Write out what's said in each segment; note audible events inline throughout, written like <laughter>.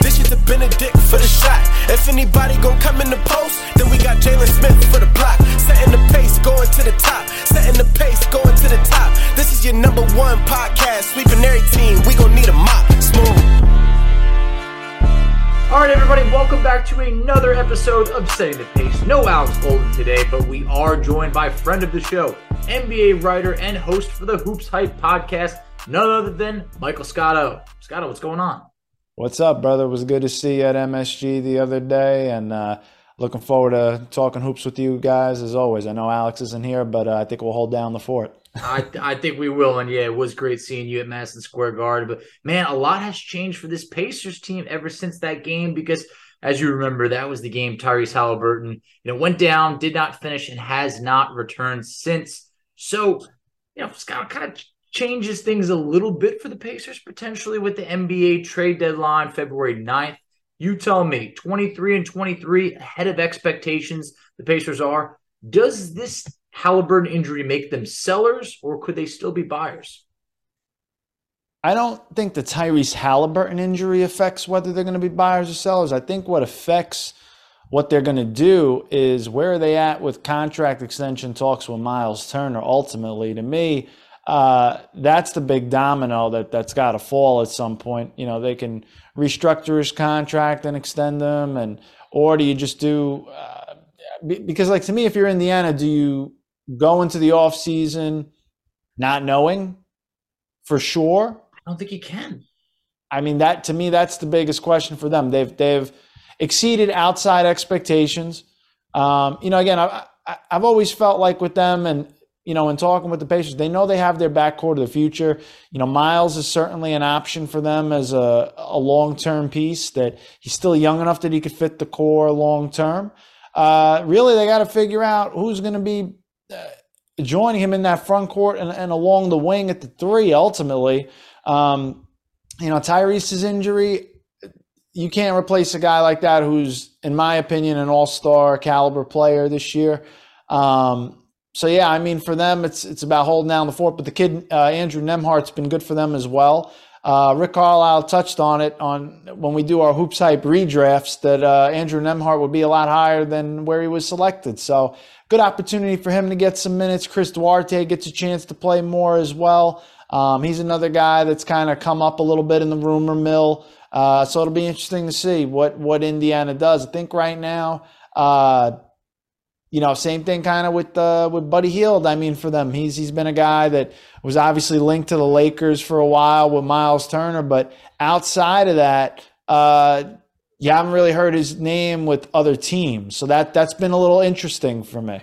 This is the Benedict for the shot. If anybody gon' come in the post, then we got Jalen Smith for the block. Setting the pace, going to the top. Setting the pace, going to the top. This is your number one podcast. Sweeping every team. We gon' need a mop. Smooth. All right, everybody, welcome back to another episode of Setting the Pace. No Alex Golden today, but we are joined by friend of the show, NBA writer and host for the Hoops Hype podcast, none other than Michael Scotto. Scotto, what's going on? What's up, brother? It was good to see you at MSG the other day, and uh, looking forward to talking hoops with you guys as always. I know Alex isn't here, but uh, I think we'll hold down the fort. I, I think we will, and yeah, it was great seeing you at Madison Square Garden. But man, a lot has changed for this Pacers team ever since that game because, as you remember, that was the game Tyrese Haliburton, you know, went down, did not finish, and has not returned since. So, you know, Scott kind of changes things a little bit for the Pacers potentially with the NBA trade deadline February 9th. You tell me, 23 and 23 ahead of expectations, the Pacers are. Does this Haliburton injury make them sellers or could they still be buyers? I don't think the Tyrese Haliburton injury affects whether they're going to be buyers or sellers. I think what affects what they're going to do is where are they at with contract extension talks with Miles Turner ultimately. To me, uh, that's the big domino that that's got to fall at some point. You know, they can restructure his contract and extend them, and or do you just do? Uh, because, like to me, if you're Indiana, do you go into the off season not knowing for sure? I don't think you can. I mean, that to me, that's the biggest question for them. They've they've exceeded outside expectations. Um, you know, again, I, I, I've always felt like with them, and you know, in talking with the Pacers, they know they have their backcourt of the future. You know, Miles is certainly an option for them as a, a long term piece. That he's still young enough that he could fit the core long term. Uh, really, they got to figure out who's going to be uh, joining him in that front court and, and, along the wing at the three. Ultimately, um, you know, Tyrese's injury, you can't replace a guy like that who's, in my opinion, an all star caliber player this year. Um, so yeah, I mean, for them, it's it's about holding down the fort. But the kid uh, Andrew Nembhard's been good for them as well. Uh, Rick Carlisle touched on it on when we do our hoops hype redrafts that uh, Andrew Nembhard would be a lot higher than where he was selected. So good opportunity for him to get some minutes. Chris Duarte gets a chance to play more as well. Um, he's another guy that's kind of come up a little bit in the rumor mill. Uh, so it'll be interesting to see what what Indiana does. I think right now, uh, you know, same thing kind of with uh, with Buddy Hield. I mean, for them, he's he's been a guy that was obviously linked to the Lakers for a while with Miles Turner, but outside of that, uh, you haven't really heard his name with other teams. So that that's been a little interesting for me.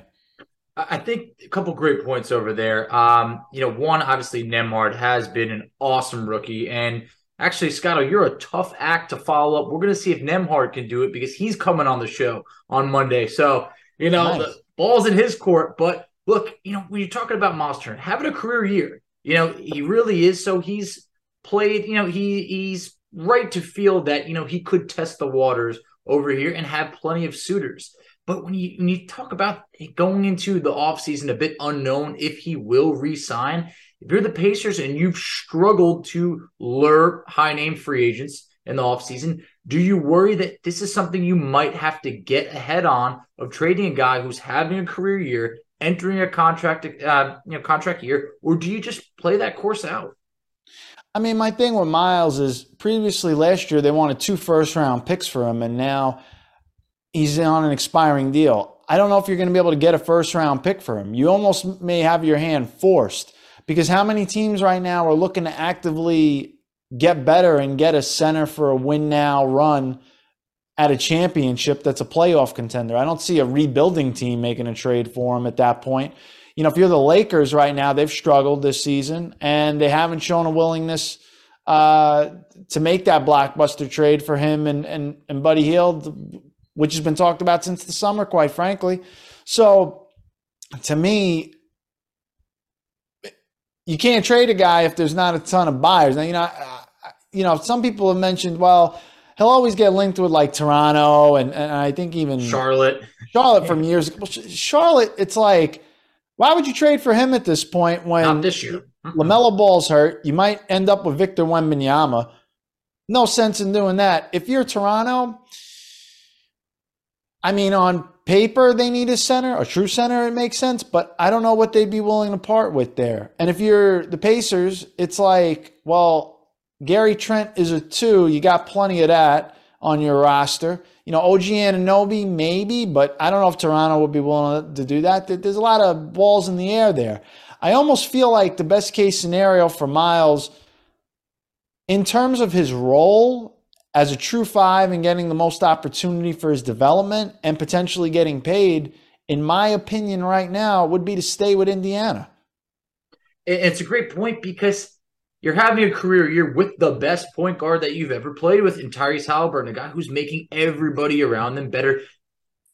I think a couple great points over there. Um, you know, one obviously Nembhard has been an awesome rookie, and Actually, Scotto, you're a tough act to follow up. We're going to see if Nembhard can do it because he's coming on the show on Monday. So, you know, nice. the ball's in his court. But look, you know, when you're talking about Miles Turner, having a career year, you know, he really is. So he's played, you know, he he's right to feel that, you know, he could test the waters over here and have plenty of suitors. But when you when you talk about going into the offseason a bit unknown if he will resign, if you're the Pacers and you've struggled to lure high name free agents in the offseason, do you worry that this is something you might have to get ahead on of trading a guy who's having a career year, entering a contract uh, you know contract year, or do you just play that course out? I mean, my thing with Miles is previously last year they wanted two first round picks for him, and now he's on an expiring deal. I don't know if you're going to be able to get a first round pick for him. You almost may have your hand forced because how many teams right now are looking to actively get better and get a center for a win now run at a championship that's a playoff contender? I don't see a rebuilding team making a trade for him at that point. You know, if you're the Lakers right now, they've struggled this season and they haven't shown a willingness uh, to make that blockbuster trade for him and, and, and Buddy Hield which has been talked about since the summer, quite frankly. So to me, you can't trade a guy if there's not a ton of buyers. Now, you know, you know, some people have mentioned, well, he'll always get linked with like Toronto and, and I think even Charlotte. Charlotte from years ago. Charlotte, it's like, why would you trade for him at this point when not this year? LaMelo Ball's hurt? You might end up with Victor Wembanyama. No sense in doing that. If you're Toronto, I mean, on paper, they need a center, a true center, it makes sense, but I don't know what they'd be willing to part with there. And if you're the Pacers, it's like, well, Gary Trent is a two. You got plenty of that on your roster. You know, OG Anunoby, maybe, but I don't know if Toronto would be willing to do that. There's a lot of balls in the air there. I almost feel like the best case scenario for Miles, in terms of his role as a true five and getting the most opportunity for his development and potentially getting paid, in my opinion, right now, would be to stay with Indiana. It's a great point because you're having a career year with the best point guard that you've ever played with in Tyrese Haliburton, a guy who's making everybody around them better,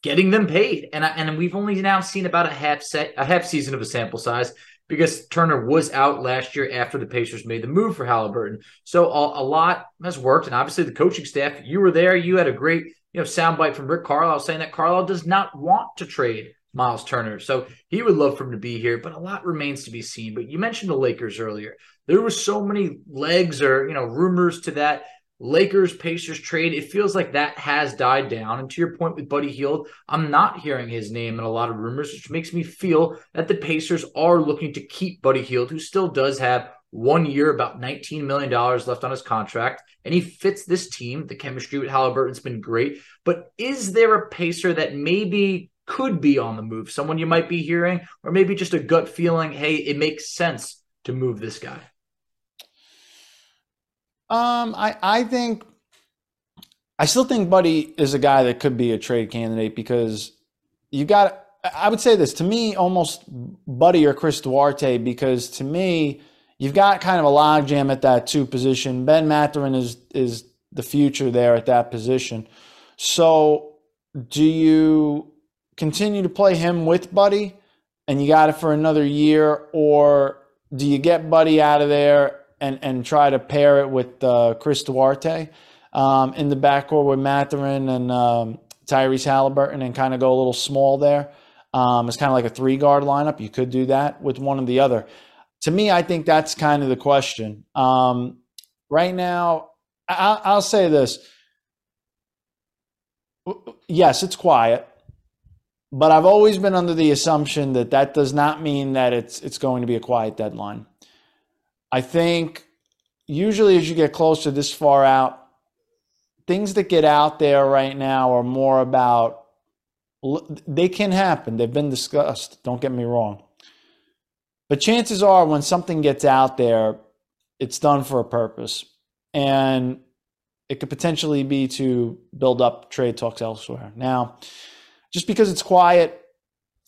getting them paid. And I, and we've only now seen about a half set, a half season of a sample size because Turner was out last year after the Pacers made the move for Haliburton. So a, a, lot has worked, and obviously the coaching staff. You were there. You had a great you know soundbite from Rick Carlisle saying that Carlisle does not want to trade Miles Turner, so he would love for him to be here. But a lot remains to be seen. But you mentioned the Lakers earlier. There were so many legs or you know rumors to that Lakers Pacers trade, it feels like that has died down. And to your point with Buddy Hield, I'm not hearing his name in a lot of rumors, which makes me feel that the Pacers are looking to keep Buddy Hield, who still does have one year, about $19 million left on his contract. And he fits this team. The chemistry with Haliburton's been great. But is there a Pacer that maybe could be on the move? Someone you might be hearing, or maybe just a gut feeling, hey, it makes sense to move this guy? Um, I I think I still think Buddy is a guy that could be a trade candidate because you got. I would say this to me, almost Buddy or Chris Duarte, because to me, you've got kind of a logjam at that two position. Ben Mathurin is is the future there at that position. So, do you continue to play him with Buddy, and you got it for another year, or do you get Buddy out of there and and try to pair it with uh, Chris Duarte um, in the backcourt with Mathurin and um, Tyrese Haliburton and kind of go a little small there. Um, it's kind of like a three guard lineup. You could do that with one or the other. To me, I think that's kind of the question. Um, right now, I, I'll say this. Yes, it's quiet, but I've always been under the assumption that that does not mean that it's it's going to be a quiet deadline. I think usually as you get closer this far out, things that get out there right now are more about they can happen. They've been discussed. Don't get me wrong. But chances are when something gets out there, it's done for a purpose. And it could potentially be to build up trade talks elsewhere. Now, just because it's quiet,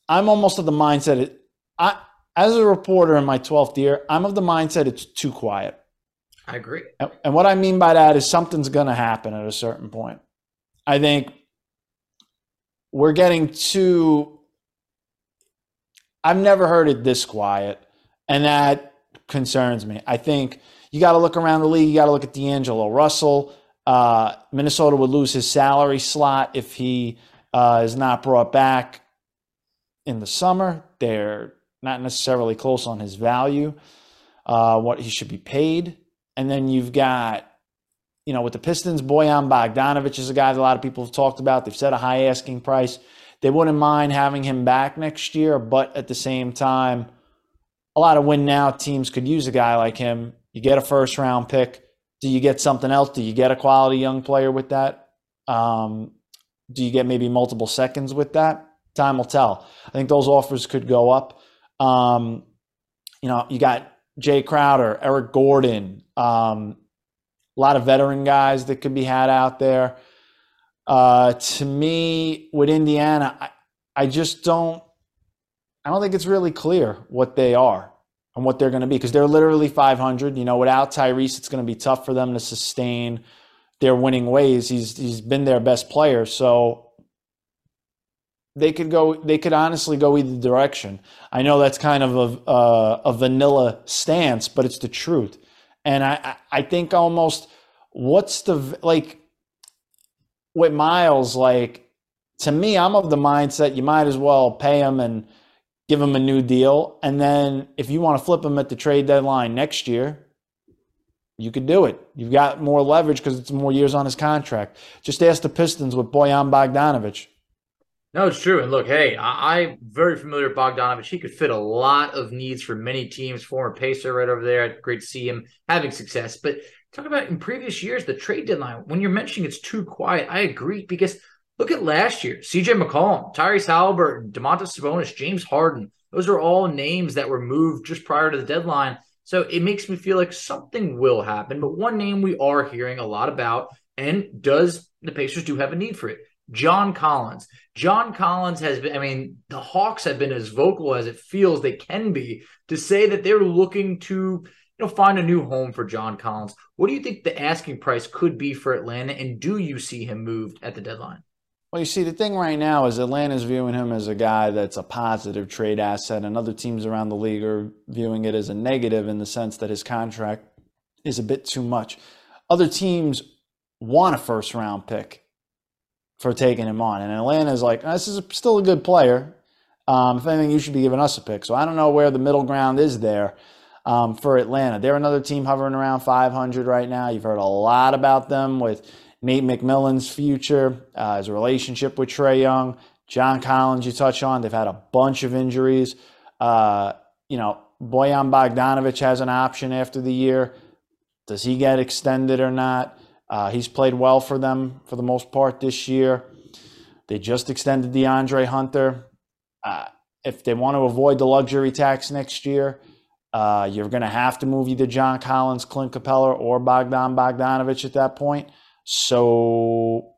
I'm almost of the mindset it, I as a reporter in my 12th year, I'm of the mindset it's too quiet. I agree. And, and what I mean by that is something's going to happen at a certain point. I think we're getting too. I've never heard it this quiet, and that concerns me. I think you got to look around the league. You got to look at D'Angelo Russell. Uh, Minnesota would lose his salary slot if he uh, is not brought back in the summer. They're not necessarily close on his value, uh, what he should be paid. And then you've got, you know, with the Pistons, Bojan Bogdanovic is a guy that a lot of people have talked about. They've set a high asking price. They wouldn't mind having him back next year, but at the same time, a lot of win now teams could use a guy like him. You get a first round pick. Do you get something else? Do you get a quality young player with that? Um, do you get maybe multiple seconds with that? Time will tell. I think those offers could go up. Um, you know, you got Jay Crowder, Eric Gordon, um, a lot of veteran guys that could be had out there. Uh, to me, with Indiana, I, I just don't. I don't think it's really clear what they are and what they're going to be because they're literally 500. You know, without Tyrese, it's going to be tough for them to sustain their winning ways. He's he's been their best player, so they could go. They could honestly go either direction. I know that's kind of a a, a vanilla stance, but it's the truth. And I I think almost what's the like with Miles like to me, I'm of the mindset you might as well pay him and give him a new deal, and then if you want to flip him at the trade deadline next year, you could do it. You've got more leverage because it's more years on his contract. Just ask the Pistons with Bojan Bogdanovic. No, it's true. And look, hey, I, am very familiar with Bogdanovich. He could fit a lot of needs for many teams. Former Pacer right over there. Great to see him having success. But talk about in previous years, the trade deadline, when you're mentioning it's too quiet, I agree because look at last year. CJ McCollum, Tyrese Haliburton, Domantas Sabonis, James Harden. Those are all names that were moved just prior to the deadline so it makes me feel like something will happen. But one name we are hearing a lot about, and does the Pacers do have a need for it? John Collins. John Collins has been, I mean, the Hawks have been as vocal as it feels they can be to say that they're looking to, you know, find a new home for John Collins. What do you think the asking price could be for Atlanta? And do you see him moved at the deadline? Well, you see, the thing right now is Atlanta's viewing him as a guy that's a positive trade asset, and other teams around the league are viewing it as a negative in the sense that his contract is a bit too much. Other teams want a first round pick for taking him on, and Atlanta's like, this is still a good player. Um, if anything, you should be giving us a pick. So I don't know where the middle ground is there um, for Atlanta. They're another team hovering around 500 right now. You've heard a lot about them with Nate McMillan's future, uh, his relationship with Trae Young, John Collins, you touch on. They've had a bunch of injuries. Uh, you know, Boyan Bogdanovich has an option after the year. Does he get extended or not? Uh, he's played well for them for the most part this year. They just extended DeAndre Hunter. Uh, if they want to avoid the luxury tax next year, uh, you're going to have to move either John Collins, Clint Capela, or Bogdan Bogdanovic at that point. So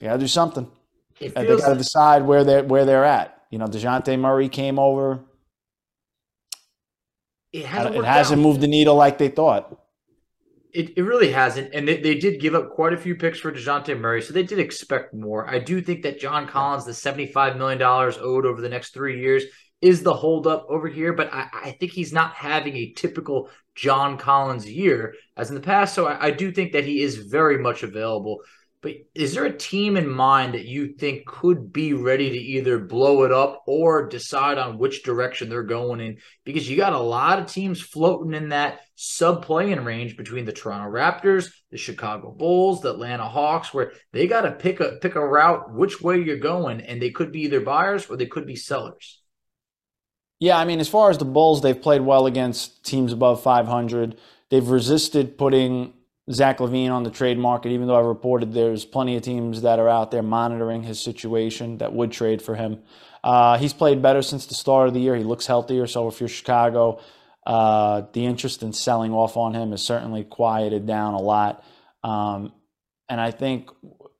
you got to do something. They got to decide where they're where they're at. You know, Dejounte Murray came over. It hasn't, it hasn't moved the needle like they thought. It, it really hasn't. And they, they did give up quite a few picks for DeJounte Murray, so they did expect more. I do think that John Collins, the $75 million owed over the next three years, is the holdup over here, but I, I, think he's not having a typical John Collins year as in the past. So I, I, do think that he is very much available. But is there a team in mind that you think could be ready to either blow it up or decide on which direction they're going in? Because you got a lot of teams floating in that sub playing range between the Toronto Raptors, the Chicago Bulls, the Atlanta Hawks, where they got to pick a pick a route which way you're going, and they could be either buyers or they could be sellers. Yeah, I mean, as far as the Bulls, they've played well against teams above 500. They've resisted putting Zach LaVine on the trade market, even though I reported there's plenty of teams that are out there monitoring his situation that would trade for him. Uh, he's played better since the start of the year. He looks healthier. So if you're Chicago, uh, the interest in selling off on him has certainly quieted down a lot. Um, and I think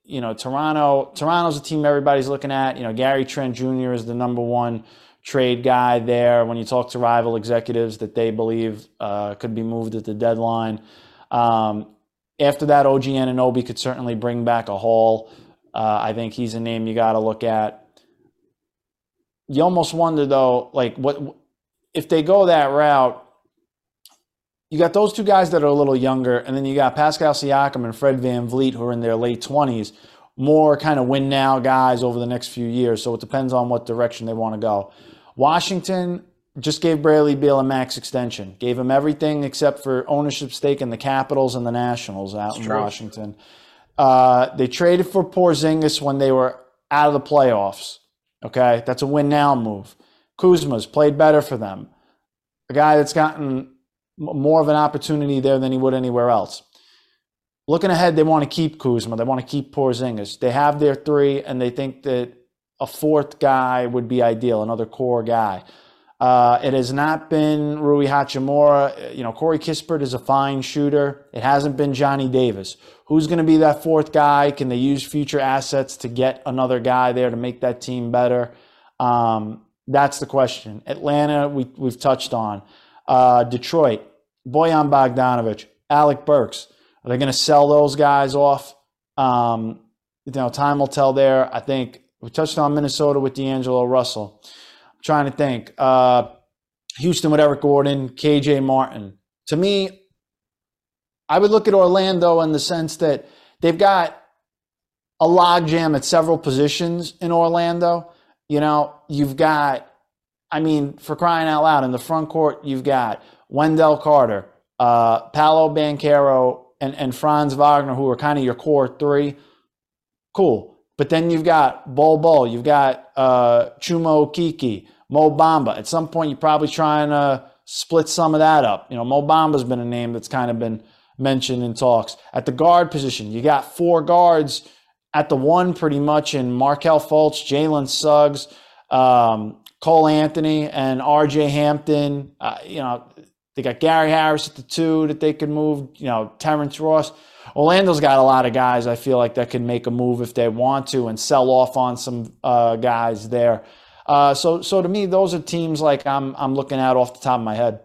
you know Toronto. Toronto's a team everybody's looking at. You know Gary Trent Jr. is the number one trade guy there when you talk to rival executives that they believe uh, could be moved at the deadline. Um, after that, OG Anunoby could certainly bring back a haul. Uh, I think he's a name you got to look at. You almost wonder though, like what if they go that route? You got those two guys that are a little younger, and then you got Pascal Siakam and Fred Van VanVleet who are in their late twenties, more kind of win now guys over the next few years. So it depends on what direction they want to go. Washington just gave Bradley Beal a max extension, gave him everything except for ownership stake in the Capitals and the Nationals out in true. Washington. Uh, they traded for Porzingis when they were out of the playoffs. Okay, that's a win now move. Kuzma's played better for them. A guy that's gotten more of an opportunity there than he would anywhere else. Looking ahead, they want to keep Kuzma. They want to keep Porzingis. They have their three, and they think that a fourth guy would be ideal, another core guy. Uh, it has not been Rui Hachimura. You know, Corey Kispert is a fine shooter. It hasn't been Johnny Davis. Who's going to be that fourth guy? Can they use future assets to get another guy there to make that team better? Um, that's the question. Atlanta, we, we've touched on. Uh, Detroit, Bojan Bogdanovich, Alec Burks. Are they going to sell those guys off? Um, you know, time will tell there. I think we touched on Minnesota with D'Angelo Russell I'm trying to think. Uh, Houston with Eric Gordon, KJ Martin. To me, I would look at Orlando in the sense that they've got a logjam at several positions in Orlando. You know, you've got, I mean, for crying out loud, in the front court, you've got Wendell Carter, uh, Paolo Banchero, and, and Franz Wagner, who are kind of your core three. Cool. But then you've got Bol Bol, you've got uh, Chuma Okeke, Mo Bamba. At some point, you're probably trying to split some of that up. You know, Mo Bamba's been a name that's kind of been mentioned in talks. At the guard position, you got four guards at the one pretty much in Markelle Fultz, Jalen Suggs, um, Cole Anthony, and RJ Hampton. Uh, you know, they got Gary Harris at the two that they could move. You know, Terrence Ross. Orlando's got a lot of guys I feel like that can make a move if they want to and sell off on some uh, guys there. Uh, so, so to me, those are teams like I'm I'm looking at off the top of my head.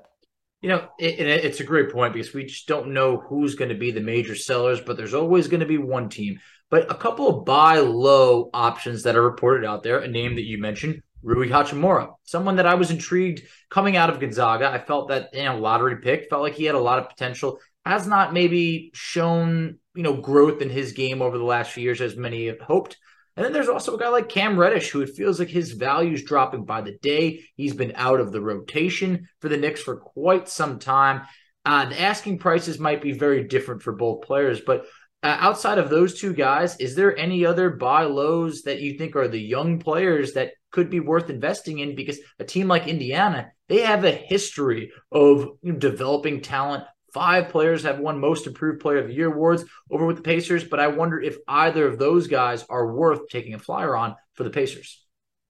You know, it, it's a great point because we just don't know who's going to be the major sellers, but there's always going to be one team. But a couple of buy low options that are reported out there. A name that you mentioned, Rui Hachimura, someone that I was intrigued coming out of Gonzaga. I felt that you know lottery pick felt like he had a lot of potential has not maybe shown you know growth in his game over the last few years as many have hoped. And then there's also a guy like Cam Reddish, who it feels like his value is dropping by the day. He's been out of the rotation for the Knicks for quite some time. Uh, the asking prices might be very different for both players, but uh, outside of those two guys, is there any other buy lows that you think are the young players that could be worth investing in? Because a team like Indiana, they have a history of developing talent Five players have won Most Improved Player of the Year awards over with the Pacers, but I wonder if either of those guys are worth taking a flyer on for the Pacers.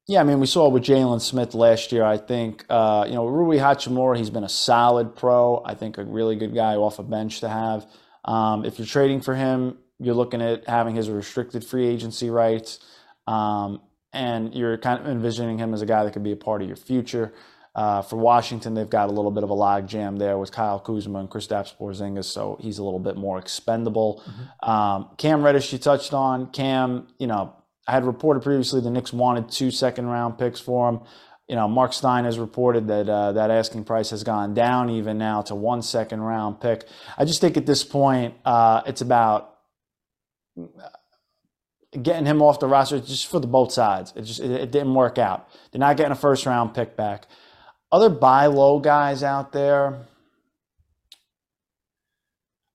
Yeah, I mean, we saw with Jalen Smith last year. I think, uh, you know, Rui Hachimura, he's been a solid pro. I think a really good guy off a bench to have. Um, if you're trading for him, you're looking at having his restricted free agency rights. Um, and you're kind of envisioning him as a guy that could be a part of your future. Uh, for Washington, they've got a little bit of a log jam there with Kyle Kuzma and Kristaps Porzingis, so he's a little bit more expendable. Mm-hmm. Um, Cam Reddish, you touched on. Cam, you know, I had reported previously the Knicks wanted two second round picks for him. You know, Mark Stein has reported that uh, that asking price has gone down even now to one second round pick. I just think at this point, uh, it's about getting him off the roster just for the both sides. It just it, it didn't work out. They're not getting a first round pick back. Other buy low guys out there,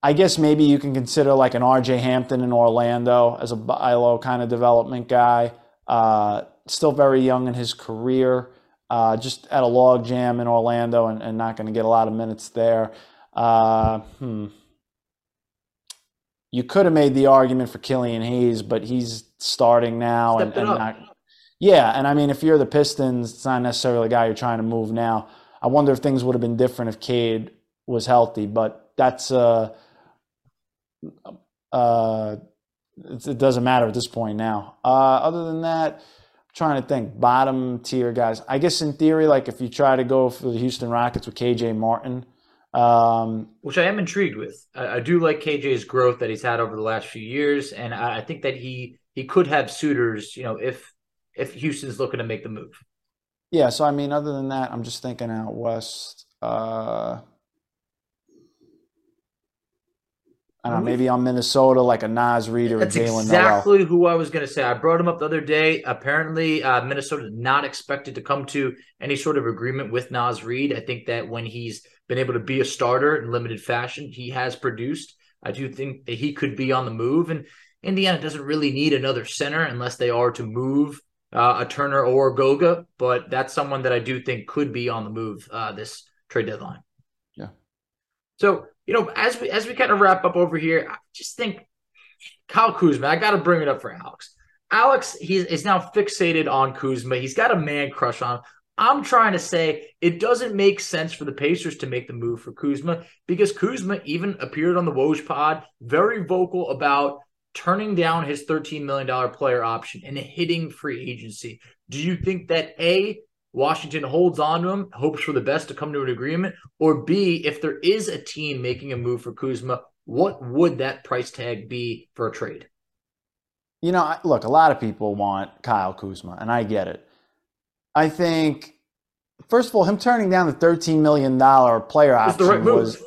I guess maybe you can consider like an RJ Hampton in Orlando as a buy low kind of development guy. Uh, still very young in his career, uh, just at a log jam in Orlando and, and not going to get a lot of minutes there. Uh, hmm. You could have made the argument for Killian Hayes, but he's starting now and, and not yeah, and I mean, if you're the Pistons, it's not necessarily the guy you're trying to move now. I wonder if things would have been different if Cade was healthy, but that's uh, uh, it doesn't matter at this point now. Uh, other than that, trying to think bottom tier guys. I guess in theory, like if you try to go for the Houston Rockets with KJ Martin, um, which I am intrigued with. I, I, do like KJ's growth that he's had over the last few years, and I, I think that he he could have suitors. You know, if if Houston's looking to make the move. Yeah. So I mean, other than that, I'm just thinking out west. Uh, I don't know, maybe on Minnesota, like a Naz Reid or That's Jalen exactly who I was going to say. I brought him up the other day. Apparently, uh, Minnesota not expected to come to any sort of agreement with Naz Reid. I think that when he's been able to be a starter in limited fashion, he has produced. I do think that he could be on the move. And Indiana doesn't really need another center unless they are to move uh, a Turner or a Goga. But that's someone that I do think could be on the move uh, this trade deadline. Yeah. So you know, as we as we kind of wrap up over here, I just think Kyle Kuzma. I got to bring it up for Alex. Alex, he is now fixated on Kuzma. He's got a man crush on. Him. I'm trying to say it doesn't make sense for the Pacers to make the move for Kuzma because Kuzma even appeared on the Woj pod, very vocal about turning down his $13 million player option and hitting free agency. Do you think that A, Washington holds on to him, hopes for the best to come to an agreement? Or B, if there is a team making a move for Kuzma, what would that price tag be for a trade? You know, look, a lot of people want Kyle Kuzma, and I get it. I think, first of all, him turning down the $13 million player option right was.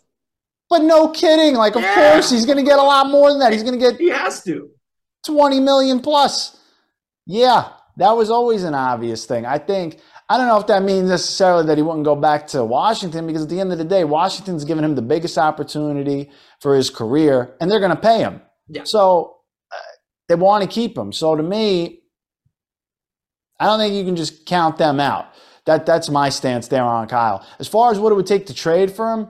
But no kidding. Like, of yeah. course, he's going to get a lot more than that. He's going to get. He has to. 20 million plus. Yeah, that was always an obvious thing. I think I don't know if that means necessarily that he wouldn't go back to Washington because at the end of the day, Washington's given him the biggest opportunity for his career and they're going to pay him. Yeah. So uh, they want to keep him. So to me, I don't think you can just count them out. That that's my stance there on Kyle. As far as what it would take to trade for him,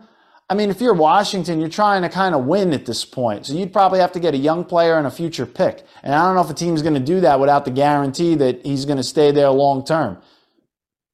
I mean, if you're Washington, you're trying to kind of win at this point. So you'd probably have to get a young player and a future pick. And I don't know if a team's going to do that without the guarantee that he's going to stay there long term.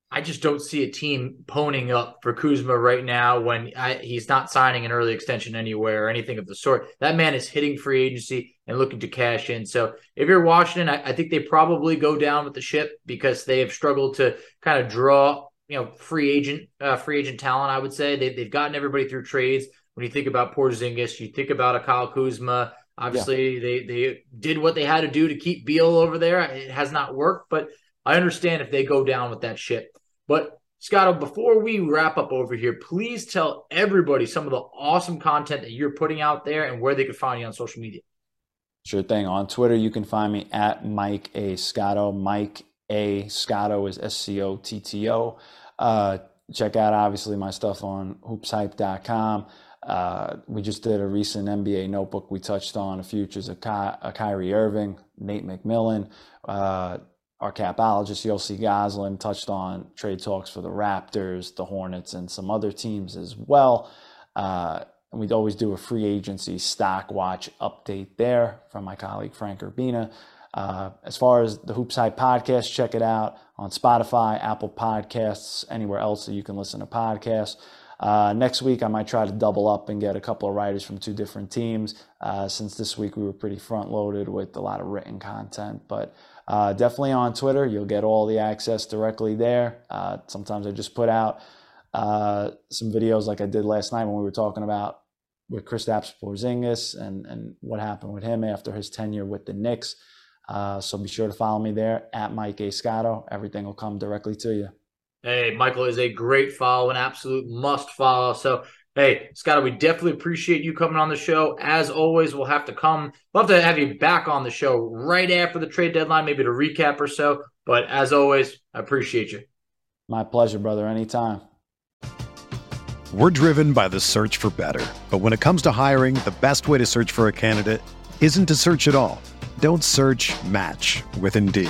I just don't see a team poning up for Kuzma right now when I, he's not signing an early extension anywhere or anything of the sort. That man is hitting free agency and looking to cash in. So if you're Washington, I, I think they probably go down with the ship because they have struggled to kind of draw, you know, free agent, uh, free agent talent. I would say they, they've gotten everybody through trades. When you think about Porzingis, you think about a Kyle Kuzma. Obviously, yeah. they they did what they had to do to keep Beal over there. It has not worked, but I understand if they go down with that shit. But Scotto, before we wrap up over here, please tell everybody some of the awesome content that you're putting out there and where they can find you on social media. Sure thing. On Twitter, you can find me at Mike A. Scotto. Mike A. Scotto is S C O T T O. Uh, check out obviously my stuff on hoopshype.com. Uh, we just did a recent NBA notebook. We touched on a futures of, Ky- of Kyrie Irving, Nate McMillan. Uh, our capologist Yossi Gozlan touched on trade talks for the Raptors, the Hornets, and some other teams as well. Uh, and we'd always do a free agency stock watch update there from my colleague Frank Urbina. Uh, as far as the Hoops Hype podcast, check it out on Spotify, Apple Podcasts, anywhere else that you can listen to podcasts. Uh, next week, I might try to double up and get a couple of writers from two different teams. Uh, since this week we were pretty front loaded with a lot of written content, but uh, definitely on Twitter. You'll get all the access directly there. Uh, sometimes I just put out uh, some videos like I did last night when we were talking about with Kristaps Porzingis and, and what happened with him after his tenure with the Knicks. Uh, so be sure to follow me there at Mike A. Scotto. Everything will come directly to you. Hey, Michael is a great follow, an absolute must follow. So Hey, Scott, we definitely appreciate you coming on the show. As always, we'll have to come, we'll have to have you back on the show right after the trade deadline, maybe to recap or so. But as always, I appreciate you. My pleasure, brother. Anytime. We're driven by the search for better. But when it comes to hiring, the best way to search for a candidate isn't to search at all. Don't search match with Indeed.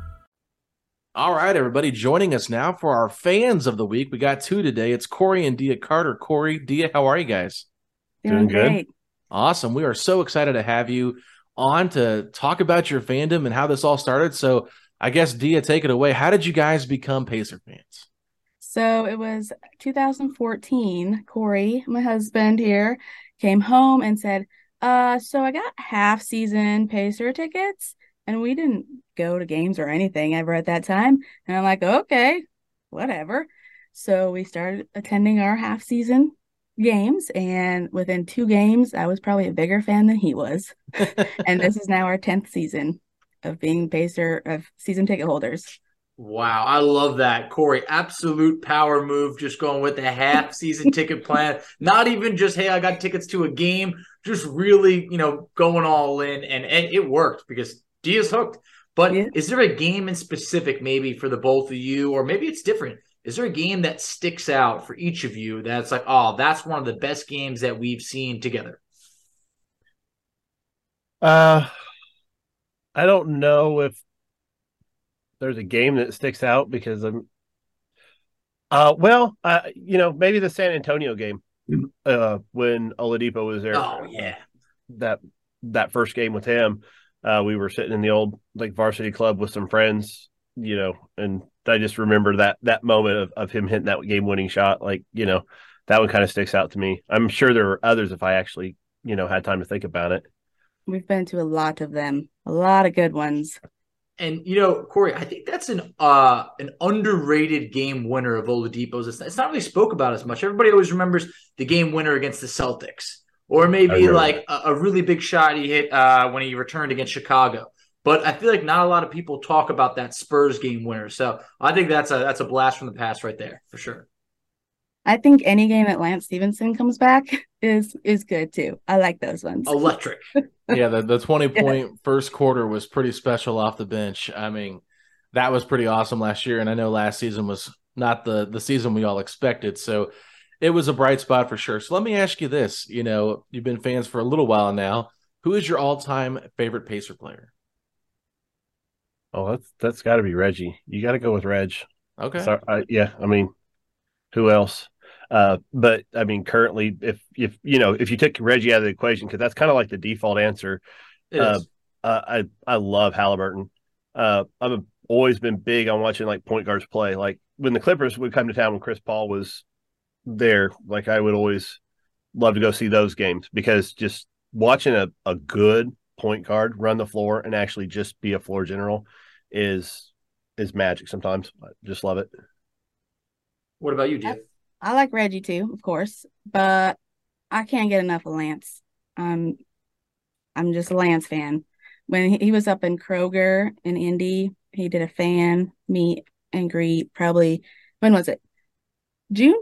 All right, everybody, joining us now for our fans of the week. We got two today. It's Corey and Dia Carter. Corey, Dia, how are you guys? Doing, Doing good. Awesome. We are so excited to have you on to talk about your fandom and how this all started. So, I guess Dia, take it away. How did you guys become Pacer fans? So it was 2014. Corey, my husband here, came home and said, "Uh, so I got half season Pacer tickets." And we didn't go to games or anything ever at that time. And I'm like, okay, whatever. So we started attending our half season games, and within two games, I was probably a bigger fan than he was. <laughs> and this is now our tenth season of being Pacer of season ticket holders. Wow, I love that. Corey, absolute power move, just going with the half season <laughs> ticket plan. Not even just, hey, I got tickets to a game, just really, you know, going all in. And, and it worked because Dia's hooked. But yeah. is there a game in specific, maybe for the both of you, or maybe it's different? Is there a game that sticks out for each of you that's like, oh, that's one of the best games that we've seen together? Uh, I don't know if there's a game that sticks out because I'm. Uh, well, uh, you know, maybe the San Antonio game, uh, when Oladipo was there. Oh yeah, that that first game with him. Uh, we were sitting in the old like varsity club with some friends, you know, and I just remember that that moment of, of him hitting that game winning shot. Like, you know, that one kind of sticks out to me. I'm sure there were others if I actually, you know, had time to think about it. We've been to a lot of them, a lot of good ones. And you know, Corey, I think that's an uh an underrated game winner of Oladipo's. It's, it's not really spoke about as much. Everybody always remembers the game winner against the Celtics or maybe like a, a, really big shot he hit uh, when he returned against Chicago. But I feel like not a lot of people talk about that Spurs game winner. So I think that's a that's a blast from the past right there for sure. I think any game that Lance Stephenson comes back <laughs> is is good too. I like those ones. Electric. <laughs> yeah, the, the 20 point yeah. first quarter was pretty special off the bench. I mean, that was pretty awesome last year. And I know last season was not the the season we all expected. So it was a bright spot for sure. So let me ask you this: you know, you've been fans for a little while now. Who is your all-time favorite Pacer player? Oh, that's that's got to be Reggie. You got to go with Reg. Okay. So, uh, yeah, I mean, who else? Uh, but I mean, currently, if if you know, if you take Reggie out of the equation, because that's kind of like the default answer. Uh, uh, I I love Haliburton. Uh, I've always been big on watching like point guards play. Like when the Clippers would come to town when Chris Paul was there. Like I would always love to go see those games because just watching a, a good point guard, run the floor, and actually just be a floor general is is magic. Sometimes, I just love it. What about you, Jeff? I like Reggie too, of course, but I can't get enough of Lance. Um, I'm just a Lance fan. When he was up in Kroger in Indy, he did a fan meet and greet. Probably when was it? June.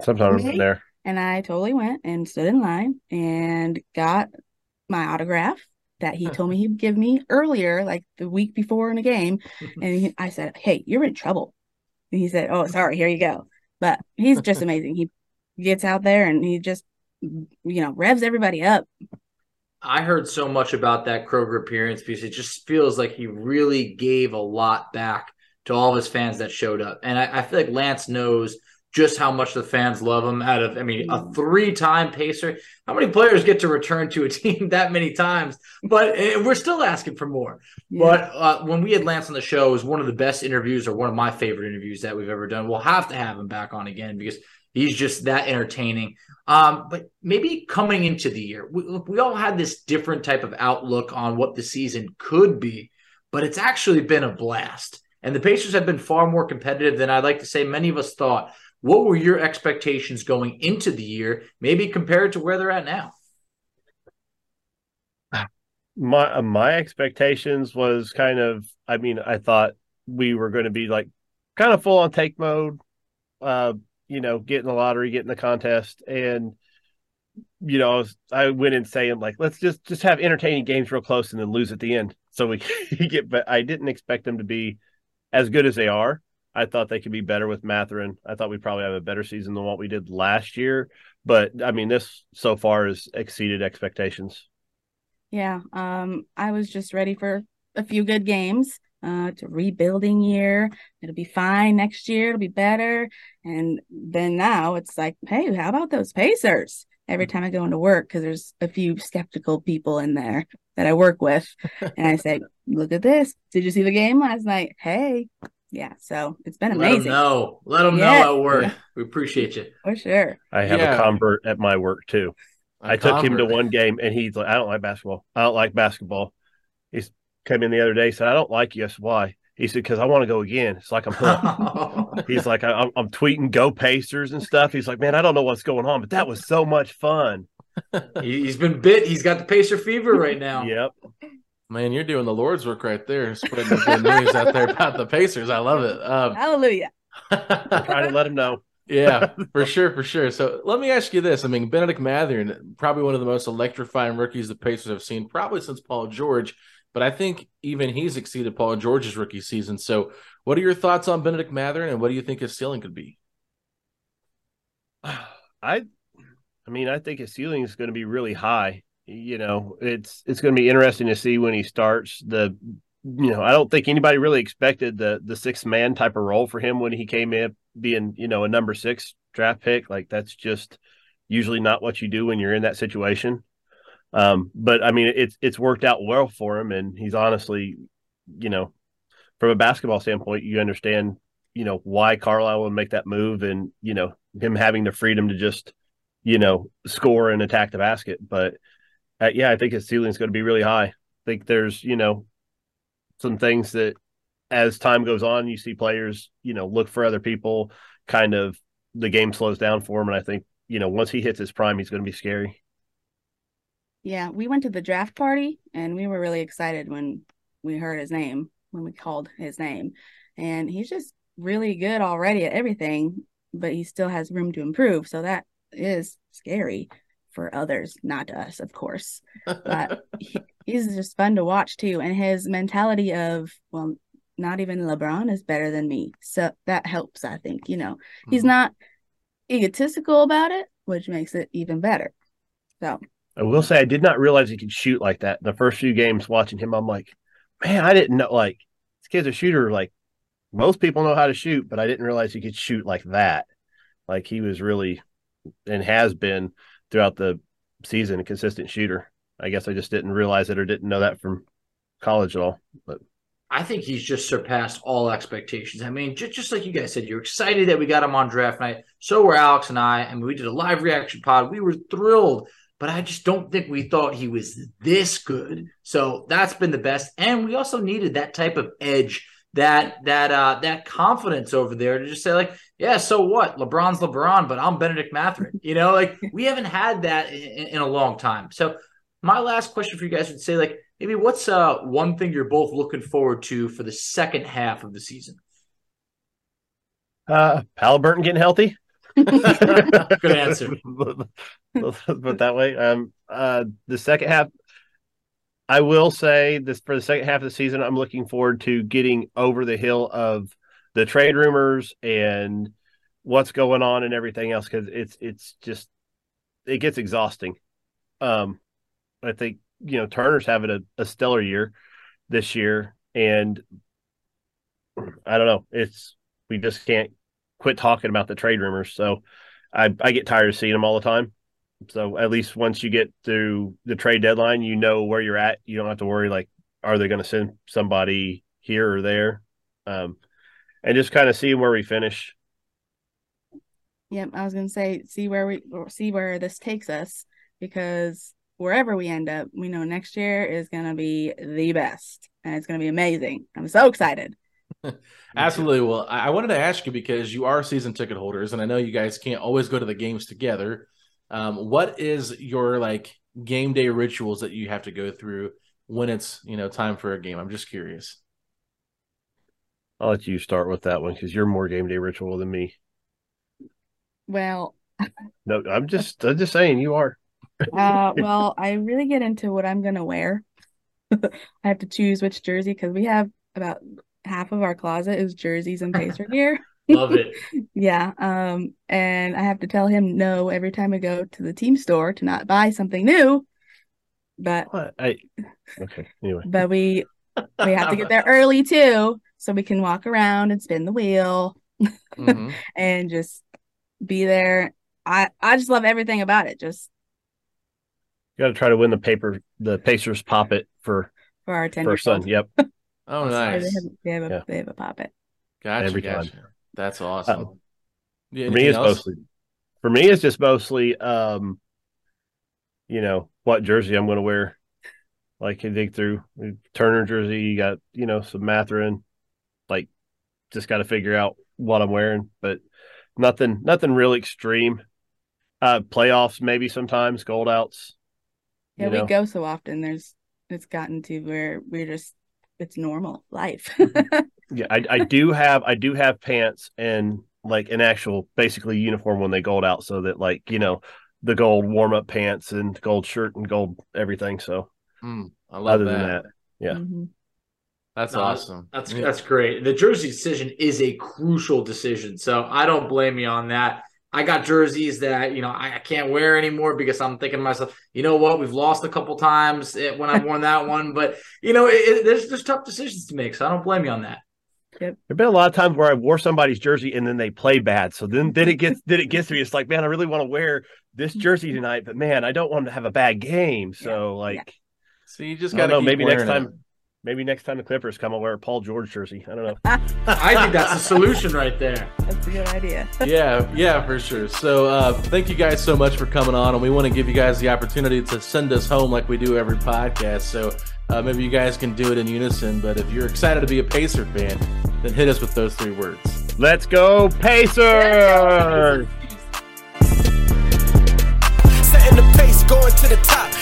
Sometimes May? there. And I totally went and stood in line and got my autograph that he told me he'd give me earlier, like the week before in a game. <laughs> And he, I said, Hey, you're in trouble. And he said, Oh, sorry, here you go. But he's just <laughs> amazing. He gets out there and he just, you know, revs everybody up. I heard so much about that Kroger appearance because it just feels like he really gave a lot back to all of his fans that showed up. And I, I feel like Lance knows just how much the fans love him out of, I mean, a three time pacer. How many players get to return to a <laughs> team that many times? But eh, we're still asking for more. But uh, when we had Lance on the show, it was one of the best interviews or one of my favorite interviews that we've ever done. We'll have to have him back on again because he's just that entertaining. Um, but maybe coming into the year, we, we all had this different type of outlook on what the season could be, but it's actually been a blast. And the Pacers have been far more competitive than I'd like to say many of us thought. What were your expectations going into the year, maybe compared to where they're at now? My uh, my expectations was kind of. I mean, I thought we were going to be like kind of full on take mode. Uh, you know, getting the lottery, getting the contest, and you know, I, was, I went in saying like, let's just just have entertaining games real close and then lose at the end, so we <laughs> get. But I didn't expect them to be as good as they are. I thought they could be better with Mathurin. I thought we'd probably have a better season than what we did last year. But I mean, this so far has exceeded expectations. Yeah. Um, I was just ready for a few good games. Uh, it's a rebuilding year. It'll be fine next year. It'll be better. And then now it's like, hey, how about those Pacers? Every time I go into work, because there's a few skeptical people in there that I work with, and I say, <laughs> look at this. Did you see the game last night? Hey, yeah. So it's been amazing. Let amazing. them know. Let them Yeah. know at work. We appreciate you. For sure. I have Yeah. a convert at my work too. A I took him to one game and he's like, I don't like basketball. I don't like basketball. He's came in the other day, said, I don't like you. I said, why? He said, because I want to go again. It's like I'm hooked. <laughs> He's like, I, I'm, I'm tweeting go Pacers and stuff. He's like, man, I don't know what's going on, but that was so much fun. <laughs> He- He's been bit. He's got the Pacer fever right now. Yep. Man, you're doing the Lord's work right there, spreading the good news out there about the Pacers. I love it. Um, <laughs> Hallelujah. <laughs> Trying to let him know. yeah, for sure, for sure. So let me ask you this: I mean, Bennedict Mathurin, probably one of the most electrifying rookies the Pacers have seen, probably since Paul George. But I think even he's exceeded Paul George's rookie season. So, what are your thoughts on Bennedict Mathurin and what do you think his ceiling could be? <sighs> I I mean, I think his ceiling is going to be really high. You know, it's it's going to be interesting to see when he starts the you know, I don't think anybody really expected the the sixth man type of role for him when he came in being, you know, a number 6 draft pick. Like that's just usually not what you do when you're in that situation. Um, but I mean, it's it's worked out well for him, and he's honestly, you know, from a basketball standpoint, you understand, you know, why Carlisle would make that move, and you know, him having the freedom to just, you know, score and attack the basket. But uh, yeah, I think his ceiling is going to be really high. I think there's, you know, some things that as time goes on, you see players, you know, look for other people. Kind of the game slows down for him, and I think you know once he hits his prime, he's going to be scary. Yeah, we went to the draft party and we were really excited when we heard his name, when we called his name. And he's just really good already at everything, but he still has room to improve. So that is scary for others, not us, of course. But <laughs> he, he's just fun to watch too. And his mentality of, well, not even LeBron is better than me. So that helps, I think. You know, he's Mhm. not egotistical about it, which makes it even better. So I will say I did not realize he could shoot like that. The first few games watching him, I'm like, man, I didn't know. Like this kid's a shooter. Like most people know how to shoot, but I didn't realize he could shoot like that. Like he was really and has been throughout the season a consistent shooter. I guess I just didn't realize it or didn't know that from college at all. But I think he's just surpassed all expectations. I mean, just, just like you guys said, you're excited that we got him on draft night. So were Alex and I. I mean, we did a live reaction pod. We were thrilled but I just don't think we thought he was this good. So that's been the best. And we also needed that type of edge, that that uh that confidence over there to just say, like, yeah, so what? LeBron's LeBron, but I'm Bennedict Mathurin. You know, like <laughs> we haven't had that in, in a long time. So my last question for you guys would say, like, maybe what's uh one thing you're both looking forward to for the second half of the season? Uh Haliburton getting healthy. <laughs> Good answer. but that way, um, uh, the second half, I will say this for the second half of the season, I'm looking forward to getting over the hill of the trade rumors and what's going on and everything else because it's it's just it gets exhausting. Um, I think you know Turner's having a, a stellar year this year, and I don't know. It's we just can't quit talking about the trade rumors. So I, I get tired of seeing them all the time. So at least once you get through the trade deadline, you know where you're at. You don't have to worry like, are they going to send somebody here or there? Um, and just kind of see where we finish. Yep, I was going to say, see where we see where this takes us because wherever we end up, we know next year is going to be the best and it's going to be amazing. I'm so excited. <laughs> Absolutely. Well, I wanted to ask you because you are season ticket holders, and I know you guys can't always go to the games together. Um, what is your like game day rituals that you have to go through when it's you know time for a game? I'm just curious. I'll let you start with that one because you're more game day ritual than me. Well, no, I'm <laughs> just I'm just saying you are. uh, <laughs> well, I really get into what I'm gonna wear. <laughs> I have to choose which jersey because we have about half of our closet is jerseys and pacer gear. Love it. yeah. Um, and I have to tell him no every time we go to the team store to not buy something new. But what? I okay. Anyway. But we we have to get there early too, so we can walk around and spin the wheel mm-hmm. <laughs> and just be there. I I just love everything about it. Just got to try to win the paper the Pacers pop it for for our 10 for son. Yep. <laughs> Oh, nice. They have, they have, a, yeah. they have a pop it. Gotcha. Every gotcha. time. That's awesome. Uh, yeah, for me, it's else? mostly for me. It's just mostly, um, you know, what jersey I'm going to wear. Like you dig through Turner jersey, you got you know some Mathurin. Like, just got to figure out what I'm wearing, but nothing, nothing really extreme. Uh, playoffs maybe sometimes gold outs. Yeah, we know. go so often. There's it's gotten to where we're just it's normal life. <laughs> yeah, I, I do have I do have pants and like an actual basically uniform when they gold out, so that like you know the gold warm up pants and gold shirt and gold everything. So mm, I love other that. than that, yeah. Mm-hmm. That's no, awesome. That's yeah. that's great. The jersey decision is a crucial decision, so I don't blame you on that. I got jerseys that you know I, can't wear anymore because I'm thinking to myself, you know what, we've lost a couple times eh, when I've worn that one, but you know, it, it, there's there's tough decisions to make, so I don't blame you on that. Yep. There've been a lot of times where I wore somebody's jersey and then they play bad. So then then it gets then it gets to me. It's like, man, I really want to wear this jersey tonight, but man, I don't want to have a bad game. So yeah. like, so you just got to know. Maybe next time. It maybe next time the Clippers come, I'll wear a Paul George jersey. I don't know. <laughs> I think that's the solution right there. That's a good idea. <laughs> yeah, yeah, for sure. So uh, thank you guys so much for coming on, and we want to give you guys the opportunity to send us home like we do every podcast. So uh, maybe you guys can do it in unison. But if you're excited to be a Pacer fan, then hit us with those three words. Let's go, Pacers! Setting the pace, going to the top